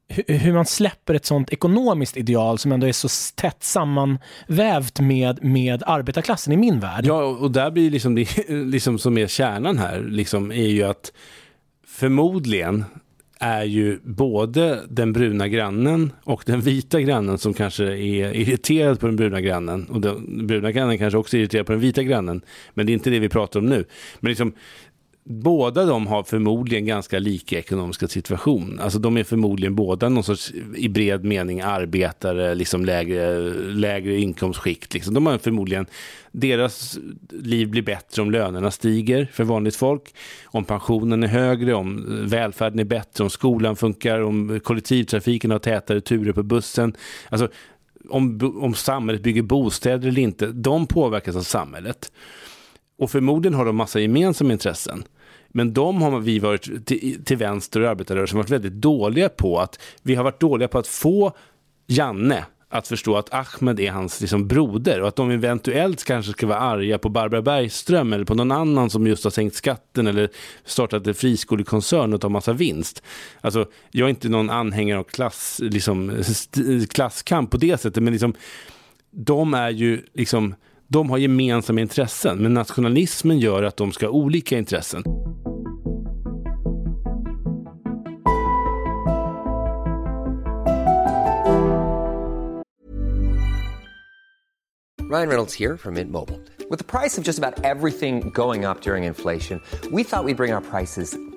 hur man släpper ett sånt ekonomiskt ideal som ändå är så tätt sammanvävt med, med arbetarklassen i min värld. Ja, och där blir liksom det liksom som är kärnan här, liksom, är ju att förmodligen är ju både den bruna grannen och den vita grannen som kanske är irriterad på den bruna grannen och den bruna grannen kanske också är irriterad på den vita grannen. Men det är inte det vi pratar om nu. Men liksom, båda de har förmodligen ganska lika ekonomiska situation. Alltså de är förmodligen båda någon sorts i bred mening arbetare, liksom lägre, lägre inkomstskikt. Liksom. De har förmodligen, deras liv blir bättre om lönerna stiger för vanligt folk. Om pensionen är högre, om välfärden är bättre, om skolan funkar, om kollektivtrafiken har tätare turer på bussen. Alltså om, om samhället bygger bostäder eller inte, de påverkas av samhället. Och förmodligen har de massa gemensamma intressen. Men de har vi varit till, till vänster och arbetarrörelsen varit väldigt dåliga på att vi har varit dåliga på att få Janne att förstå att Ahmed är hans liksom, broder och att de eventuellt kanske ska vara arga på Barbara Bergström eller på någon annan som just har sänkt skatten eller startat en friskolekoncern och tar massa vinst. Alltså, jag är inte någon anhängare av klass, liksom, klasskamp på det sättet, men liksom, de är ju liksom de har gemensamma intressen, men nationalismen gör att de ska ha olika intressen. Ryan Reynolds här från Mint Mobile. Med priset på nästan allt som går upp under inflationen, trodde vi att vi skulle bring våra priser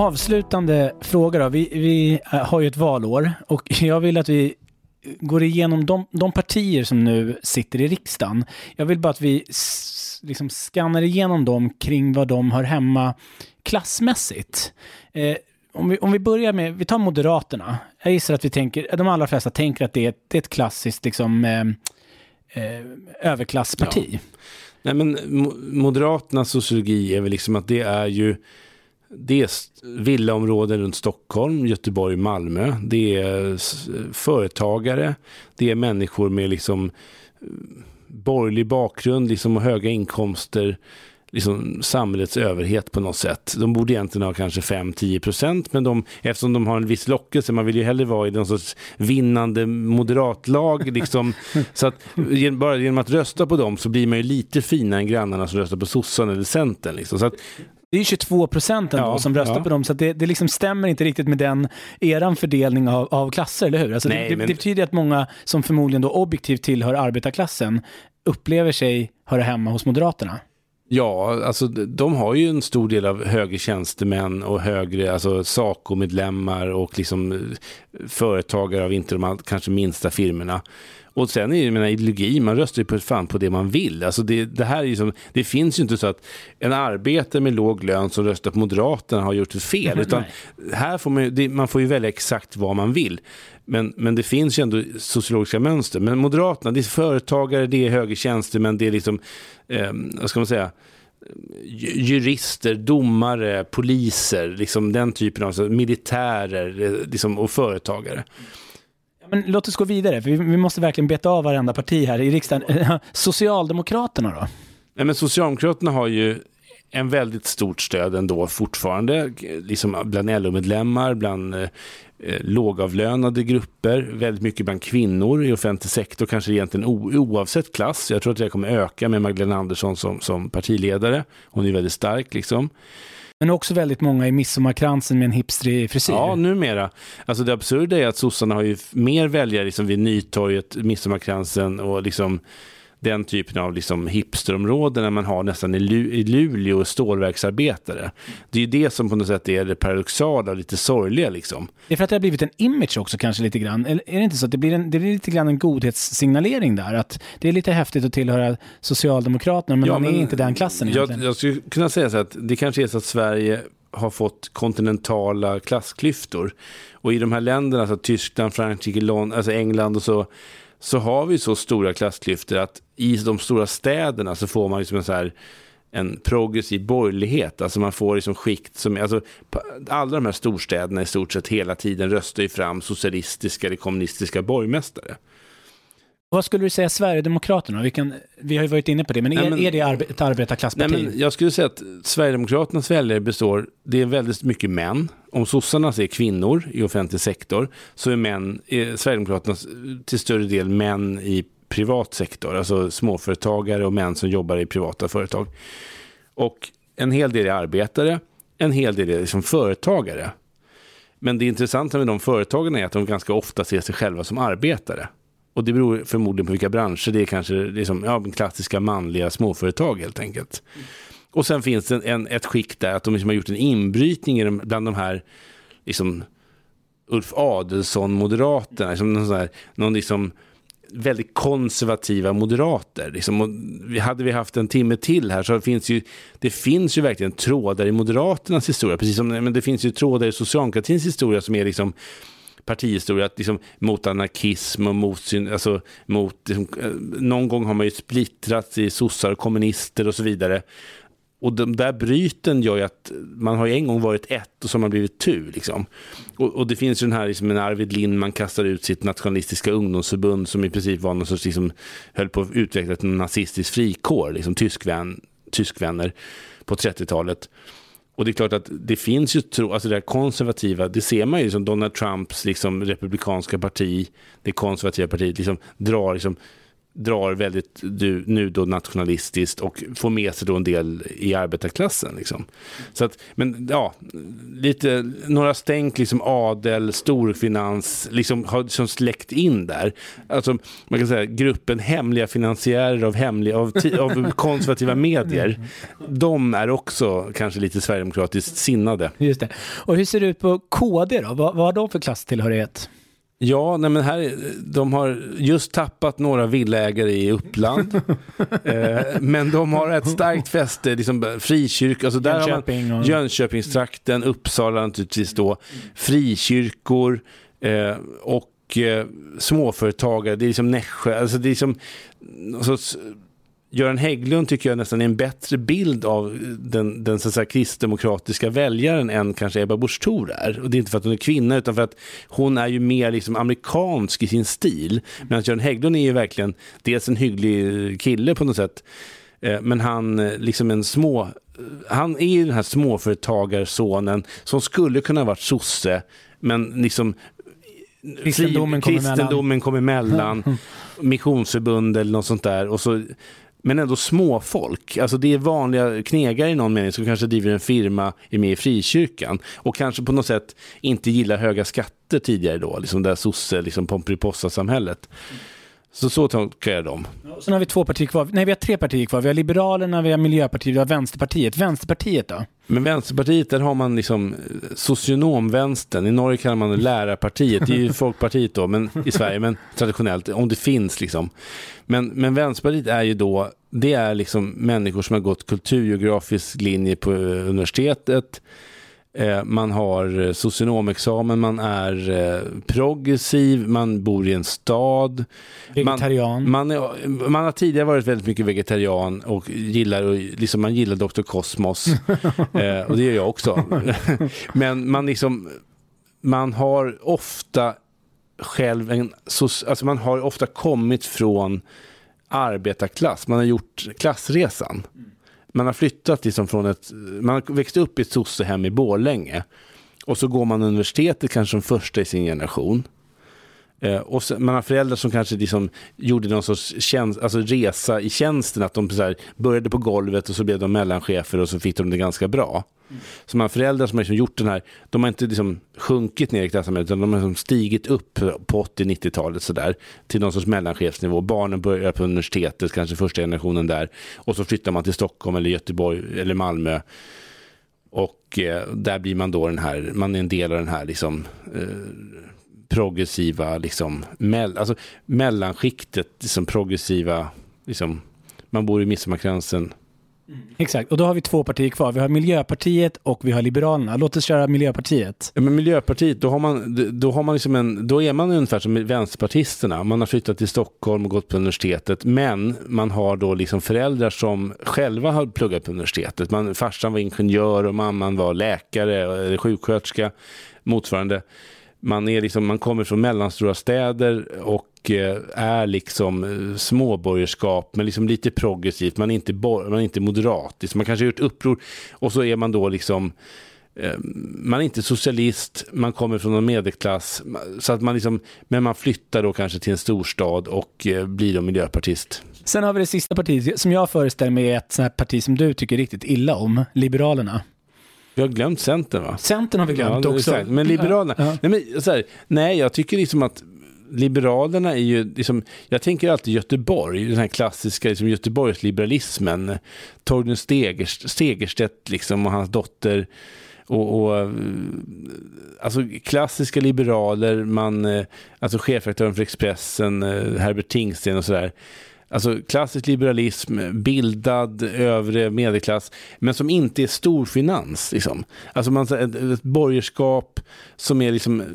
Avslutande fråga då. Vi, vi eh, har ju ett valår och jag vill att vi går igenom de, de partier som nu sitter i riksdagen. Jag vill bara att vi liksom skannar igenom dem kring vad de hör hemma klassmässigt. Eh, om, vi, om vi börjar med, vi tar Moderaterna. Jag gissar att vi tänker, de allra flesta tänker att det är, det är ett klassiskt liksom, eh, eh, överklassparti. Nej, men Moderaternas sociologi är väl liksom att det är ju det är villaområden runt Stockholm, Göteborg, Malmö. Det är företagare. Det är människor med liksom eh, borgerlig bakgrund liksom, och höga inkomster liksom samhällets överhet på något sätt. De borde egentligen ha kanske 5-10 procent, men de, eftersom de har en viss lockelse, man vill ju hellre vara i någon sorts vinnande moderatlag. Liksom, så att bara genom att rösta på dem så blir man ju lite finare än grannarna som röstar på sossarna eller centern. Liksom. Så att, det är 22 procent ja, som röstar ja. på dem, så det, det liksom stämmer inte riktigt med den eran fördelning av, av klasser, eller hur? Alltså Nej, det, men... det, betyder att många som förmodligen då objektivt tillhör arbetarklassen upplever sig höra hemma hos Moderaterna. Ja, alltså de har ju en stor del av högre tjänstemän och högre, alltså SACO-medlemmar och liksom eh, företagare av inte de kanske minsta firmorna. Och sen är det menar, ideologi, man röstar ju på, fan på det man vill. Alltså det, det, här är som, det finns ju inte så att en arbetare med låg lön som röstar på Moderaterna har gjort ett fel. utan här får man, det, man får ju välja exakt vad man vill. Men, men det finns ju ändå sociologiska mönster. Men Moderaterna, det är företagare, det är högre tjänstemän, det är liksom, eh, vad ska man säga, jurister, domare, poliser, liksom den typen av alltså, militärer eh, liksom, och företagare. Men låt oss gå vidare, för vi, vi måste verkligen beta av varenda parti här i riksdagen. Socialdemokraterna då? Nej, men Socialdemokraterna har ju en väldigt stort stöd ändå fortfarande, liksom bland LO-medlemmar, bland eh, eh, lågavlönade grupper, väldigt mycket bland kvinnor i offentlig sektor, kanske egentligen oavsett klass. Jag tror att det kommer öka med Magdalena Andersson som, som partiledare. Hon är väldigt stark liksom. Men också väldigt många i midsommarkransen med en hipstrig frisyr. Ja, numera. Alltså det absurda är att sossarna har ju mer väljare liksom vid Nytorget, midsommarkransen och liksom den typen av liksom hipsterområden när man har nästan i, Lu i Luleå stålverksarbetare. Det är ju det som på något sätt är det paradoxala och lite sorgliga. Liksom. Det är för att det har blivit en image också kanske lite grann. Eller är det inte så att det blir, en, det blir lite grann en godhetssignalering där? Att det är lite häftigt att tillhöra Socialdemokraterna men ja, man men, är inte den klassen egentligen. Jag, jag skulle kunna säga så att det kanske är så att Sverige har fått kontinentala klassklyftor. Och i de här länderna, alltså Tyskland, Frankrike, London, alltså England och så, så har vi så stora klassklyftor att i de stora städerna så får man liksom en så här en progressiv borgerlighet. Alltså man får liksom skikt som, alltså alla de här storstäderna i stort sett hela tiden röstar ju fram socialistiska eller kommunistiska borgmästare. Vad skulle du säga Sverigedemokraterna? Vi, kan, vi har ju varit inne på det, men är, nej, men, är det arbe ett arbetarklassparti? Nej, men jag skulle säga att Sverigedemokraternas väljare består, det är väldigt mycket män. Om sossarna är kvinnor i offentlig sektor så är, män, är Sverigedemokraterna till större del män i privat sektor, alltså småföretagare och män som jobbar i privata företag. Och en hel del är arbetare, en hel del är liksom företagare. Men det intressanta med de företagarna är att de ganska ofta ser sig själva som arbetare. Och det beror förmodligen på vilka branscher. Det är kanske liksom, ja, klassiska manliga småföretag helt enkelt. Och sen finns det en, ett skick där att de liksom har gjort en inbrytning bland de här liksom, Ulf Adelsohn-moderaterna. Liksom någon, här, någon liksom, väldigt konservativa moderater. Liksom, hade vi haft en timme till här så finns ju, det finns ju verkligen trådar i Moderaternas historia. Precis som men det finns ju trådar i socialdemokratins historia som är liksom partihistoria att liksom, mot anarkism och mot, alltså, mot liksom, eh, någon gång har man ju splittrats i sossar och kommunister och så vidare. Och de där bryten gör ju att man har ju en gång varit ett och så har man blivit tu. Liksom. Och, och, det finns ju den här, liksom, en Arvid Lindman kastar ut sitt nationalistiska ungdomsförbund som i princip var någon sorts, liksom, höll på att utveckla en nazistisk frikår, liksom tyskvän, tyskvänner på 30-talet. Och det är klart att det finns ju, tro, alltså det här konservativa, det ser man ju som Donald Trumps liksom republikanska parti, det konservativa partiet, liksom drar liksom drar väldigt du, nu då nationalistiskt och får med sig då en del i arbetarklassen. Liksom. Så att, men ja, lite, några stänk liksom adel, storfinans, liksom har liksom släckt in där. Alltså, man kan säga gruppen hemliga finansiärer av, hemliga, av, av konservativa medier. De är också kanske lite sverigedemokratiskt sinnade. Just det. Och hur ser det ut på KD då? Vad, vad har de för klasstillhörighet? Ja, nej men här, de har just tappat några villägare i Uppland. eh, men de har ett starkt fäste, liksom frikyrka, alltså där Jönköping har man, Jönköpingstrakten, Uppsala naturligtvis då, frikyrkor eh, och eh, småföretagare. Det är liksom Nässjö. Alltså det är liksom, alltså, Göran Hägglund tycker jag nästan är en bättre bild av den, den så kristdemokratiska väljaren än kanske Ebba Busch Thor är. Och det är inte för att hon är kvinna utan för att hon är ju mer liksom amerikansk i sin stil. Medan Göran Hägglund är ju verkligen dels en hygglig kille på något sätt. Eh, men han eh, liksom en små han är ju den här småföretagarsonen som skulle kunna varit sosse men liksom Kristendomen kom kristendomen kom emellan, missionsförbund eller något sånt där. Och så, men ändå småfolk. Alltså det är vanliga knegare i någon mening som kanske driver en firma, är med i frikyrkan och kanske på något sätt inte gillar höga skatter tidigare då, liksom det här sosse, liksom Pomperipossa-samhället. Så så tolkar jag dem. Sen har vi två partier kvar. Nej, vi har tre partier kvar. Vi har Liberalerna, vi har Miljöpartiet, vi har Vänsterpartiet. Vänsterpartiet då? Men Vänsterpartiet, där har man liksom socionomvänstern. I Norge kallar man det lärarpartiet. Det är ju Folkpartiet då, men i Sverige, men traditionellt, om det finns liksom. Men, men Vänsterpartiet är ju då, det är liksom människor som har gått kulturgeografisk linje på universitetet. Eh, man har socionomexamen, man är eh, progressiv, man bor i en stad. Vegetarian. Man, man, är, man har tidigare varit väldigt mycket vegetarian och gillar, liksom, man gillar Dr. Cosmos. eh, och det gör jag också. Men man, liksom, man har ofta själv en, alltså man har ofta kommit från arbetarklass, man har gjort klassresan. Man har flyttat liksom från ett, man har växt upp i ett sossehem i Borlänge. Och så går man universitetet kanske som första i sin generation. Eh, och så, man har föräldrar som kanske liksom gjorde någon sorts tjänst, alltså resa i tjänsten, att de så här, började på golvet och så blev de mellanchefer och så fick de det ganska bra. Mm. Så man föräldrar som har liksom gjort den här, de har inte liksom sjunkit ner i klassamhället utan de har liksom stigit upp på 80-90-talet sådär till någon sorts mellanchefsnivå. Barnen börjar på universitetet, kanske första generationen där och så flyttar man till Stockholm eller Göteborg eller Malmö. Och eh, där blir man då den här, man är en del av den här liksom eh, progressiva, liksom, mell, alltså mellanskiktet, liksom progressiva, liksom, man bor i Midsommarkransen. Mm. Exakt, och då har vi två partier kvar. Vi har Miljöpartiet och vi har Liberalerna. Låt oss köra Miljöpartiet. Ja, men Miljöpartiet, då, har man, då, har man liksom en, då är man ungefär som vänsterpartisterna. Man har flyttat till Stockholm och gått på universitetet, men man har då liksom föräldrar som själva har pluggat på universitetet. Man, farsan var ingenjör och mamman var läkare eller sjuksköterska, motsvarande man, är liksom, man kommer från mellanstora städer och eh, är liksom eh, småborgerskap, men liksom lite progressivt. Man är inte, man är inte moderat. Liksom man kanske har gjort uppror och så är man då liksom eh, man är inte socialist, man kommer från en medelklass, så att man liksom, men man flyttar då kanske till en storstad och blir då miljöpartist. Sen har vi det sista partiet som jag föreställer mig är ett sånt parti som du tycker riktigt illa om, Liberalerna. Vi har glömt Centern va? Centern har vi glömt ja, också. Men Liberalerna, ja. nej, men, så här, nej jag tycker liksom att Liberalerna är ju, liksom, jag tänker alltid Göteborg, den här klassiska liksom, Göteborgsliberalismen. Torgny Stegerstedt liksom, och hans dotter. Och, och, alltså klassiska liberaler, man, eh, alltså chefredaktören för Expressen, eh, Herbert Tingsten och sådär. Alltså klassisk liberalism, bildad övre medelklass, men som inte är storfinans. Liksom. Alltså man, ett, ett borgerskap som är liksom eh,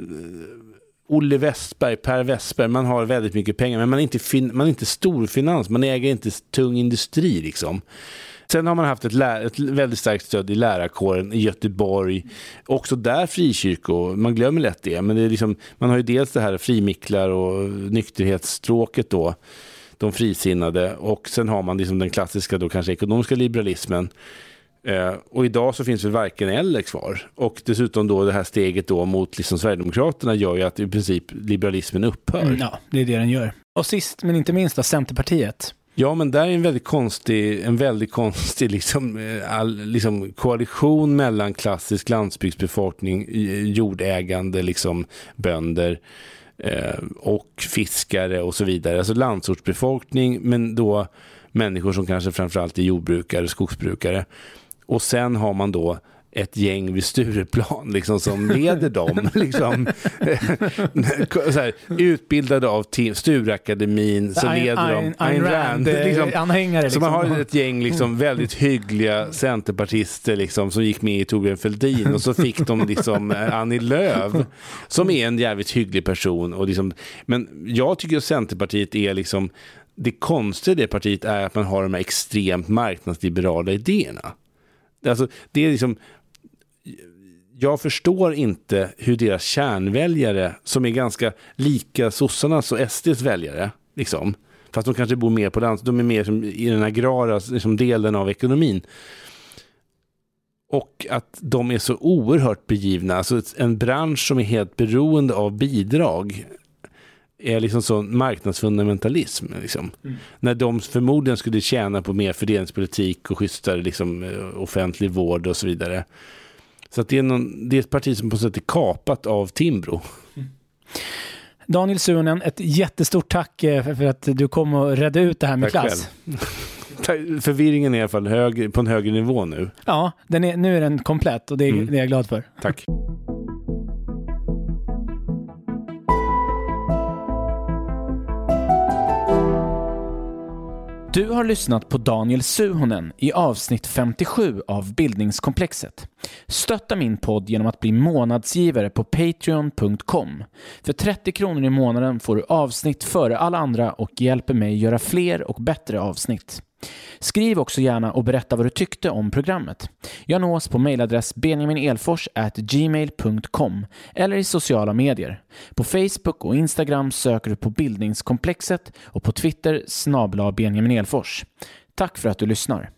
Olle Westberg, Per Westberg, man har väldigt mycket pengar, men man är inte, fin, man är inte storfinans, man äger inte tung industri. Liksom. Sen har man haft ett, lär, ett väldigt starkt stöd i lärarkåren i Göteborg. Också där frikyrkor, man glömmer lätt det, men det är liksom, man har ju dels det här frimicklar och nykterhetsstråket då de frisinnade och sen har man liksom den klassiska då kanske ekonomiska liberalismen. Eh, och idag så finns väl varken eller kvar. Och dessutom då det här steget då mot liksom Sverigedemokraterna gör ju att i princip liberalismen upphör. Mm, ja, det är det den gör. Och sist men inte minst då, Centerpartiet. Ja, men där är en väldigt konstig, en väldigt konstig liksom, eh, all, liksom koalition mellan klassisk landsbygdsbefolkning, jordägande liksom, bönder eh, Eh, och fiskare och så vidare. Alltså landsortsbefolkning, men då människor som kanske framförallt är jordbrukare, skogsbrukare. Och sen har man då ett gäng vid Stureplan liksom, som leder dem. liksom, här, utbildade av Stureakademin så leder de Ayn- Rand, eh, liksom, anhängare, Så man liksom. har ett gäng liksom, väldigt hyggliga centerpartister liksom, som gick med i Torbjörn Fälldin och så fick de liksom, eh, Annie Lööf som är en jävligt hygglig person. Och liksom, men jag tycker att Centerpartiet är liksom det konstiga i det partiet är att man har de här extremt marknadsliberala idéerna. Alltså, det är liksom, jag förstår inte hur deras kärnväljare, som är ganska lika sossarnas och SDs väljare, liksom, fast de kanske bor mer på lands, de är mer i den agrara liksom, delen av ekonomin. Och att de är så oerhört begivna, alltså en bransch som är helt beroende av bidrag är liksom sån marknadsfundamentalism. Liksom. När de förmodligen skulle tjäna på mer fördelningspolitik och schysstare liksom, eh, offentlig vård och så vidare. Så det, är någon, det är ett parti som på sätt är kapat av Timbro. Daniel Suhonen, ett jättestort tack eh, för för att du kom och redde ut det här med Tack klass. själv. Förvirringen är i alla fall hög, på en högre nivå nu. Ja, den är, nu är den komplett och det, är- Mm. det är jag glad för. Tack. Du har lyssnat på Daniel Suhonen i avsnitt 57 av Bildningskomplexet. Stötta min podd genom att bli månadsgivare på Patreon.com. För 30 kronor i månaden får du avsnitt före alla andra och hjälper mig göra fler och bättre avsnitt. Skriv också gärna och berätta vad du tyckte om programmet. Jag nås på mejladress benjaminelfors@gmail.com eller i sociala medier. På Facebook och Instagram söker du på Bildningskomplexet och på Twitter snabla Benjamin Elfors. Tack för att du lyssnar.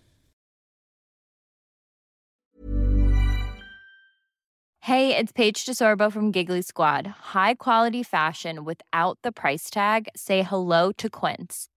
Hej, det är Paige DeSorbo från Giggly Squad. High quality fashion without the price tag. Say hello to Quince.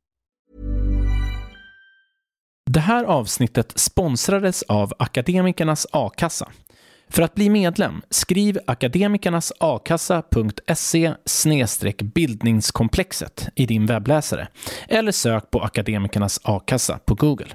Det här avsnittet sponsrades av Akademikernas A-kassa. För att bli medlem, skriv akademikernasakassa.se bildningskomplexet i din webbläsare eller sök på Akademikernas A-kassa på Google.